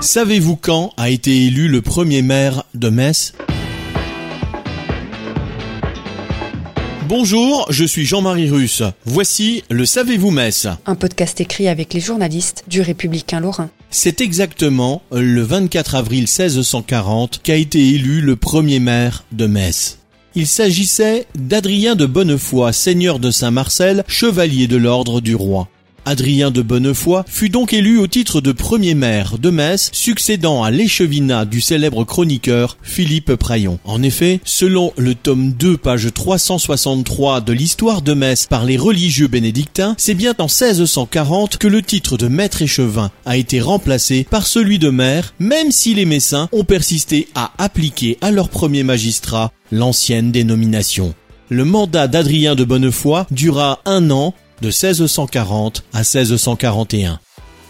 Savez-vous quand a été élu le premier maire de Metz Bonjour, je suis Jean-Marie Russe. Voici le Savez-vous Metz Un podcast écrit avec les journalistes du Républicain Lorrain. C'est exactement le 24 avril 1640 qu'a été élu le premier maire de Metz. Il s'agissait d'Adrien de Bonnefoy, seigneur de Saint-Marcel, chevalier de l'ordre du roi. Adrien de Bonnefoy fut donc élu au titre de premier maire de Metz, succédant à l'échevinat du célèbre chroniqueur Philippe Praillon. En effet, selon le tome 2, page 363 de l'histoire de Metz par les religieux bénédictins, c'est bien en 1640 que le titre de maître échevin a été remplacé par celui de maire, même si les Messins ont persisté à appliquer à leur premier magistrat l'ancienne dénomination. Le mandat d'Adrien de Bonnefoy dura un an de 1640 à 1641.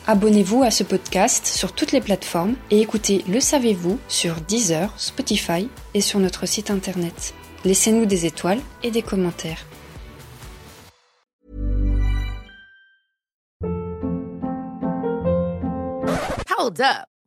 Abonnez-vous à ce podcast sur toutes les plateformes et écoutez Le Savez-vous sur Deezer, Spotify et sur notre site internet. Laissez-nous des étoiles et des commentaires. Hold up.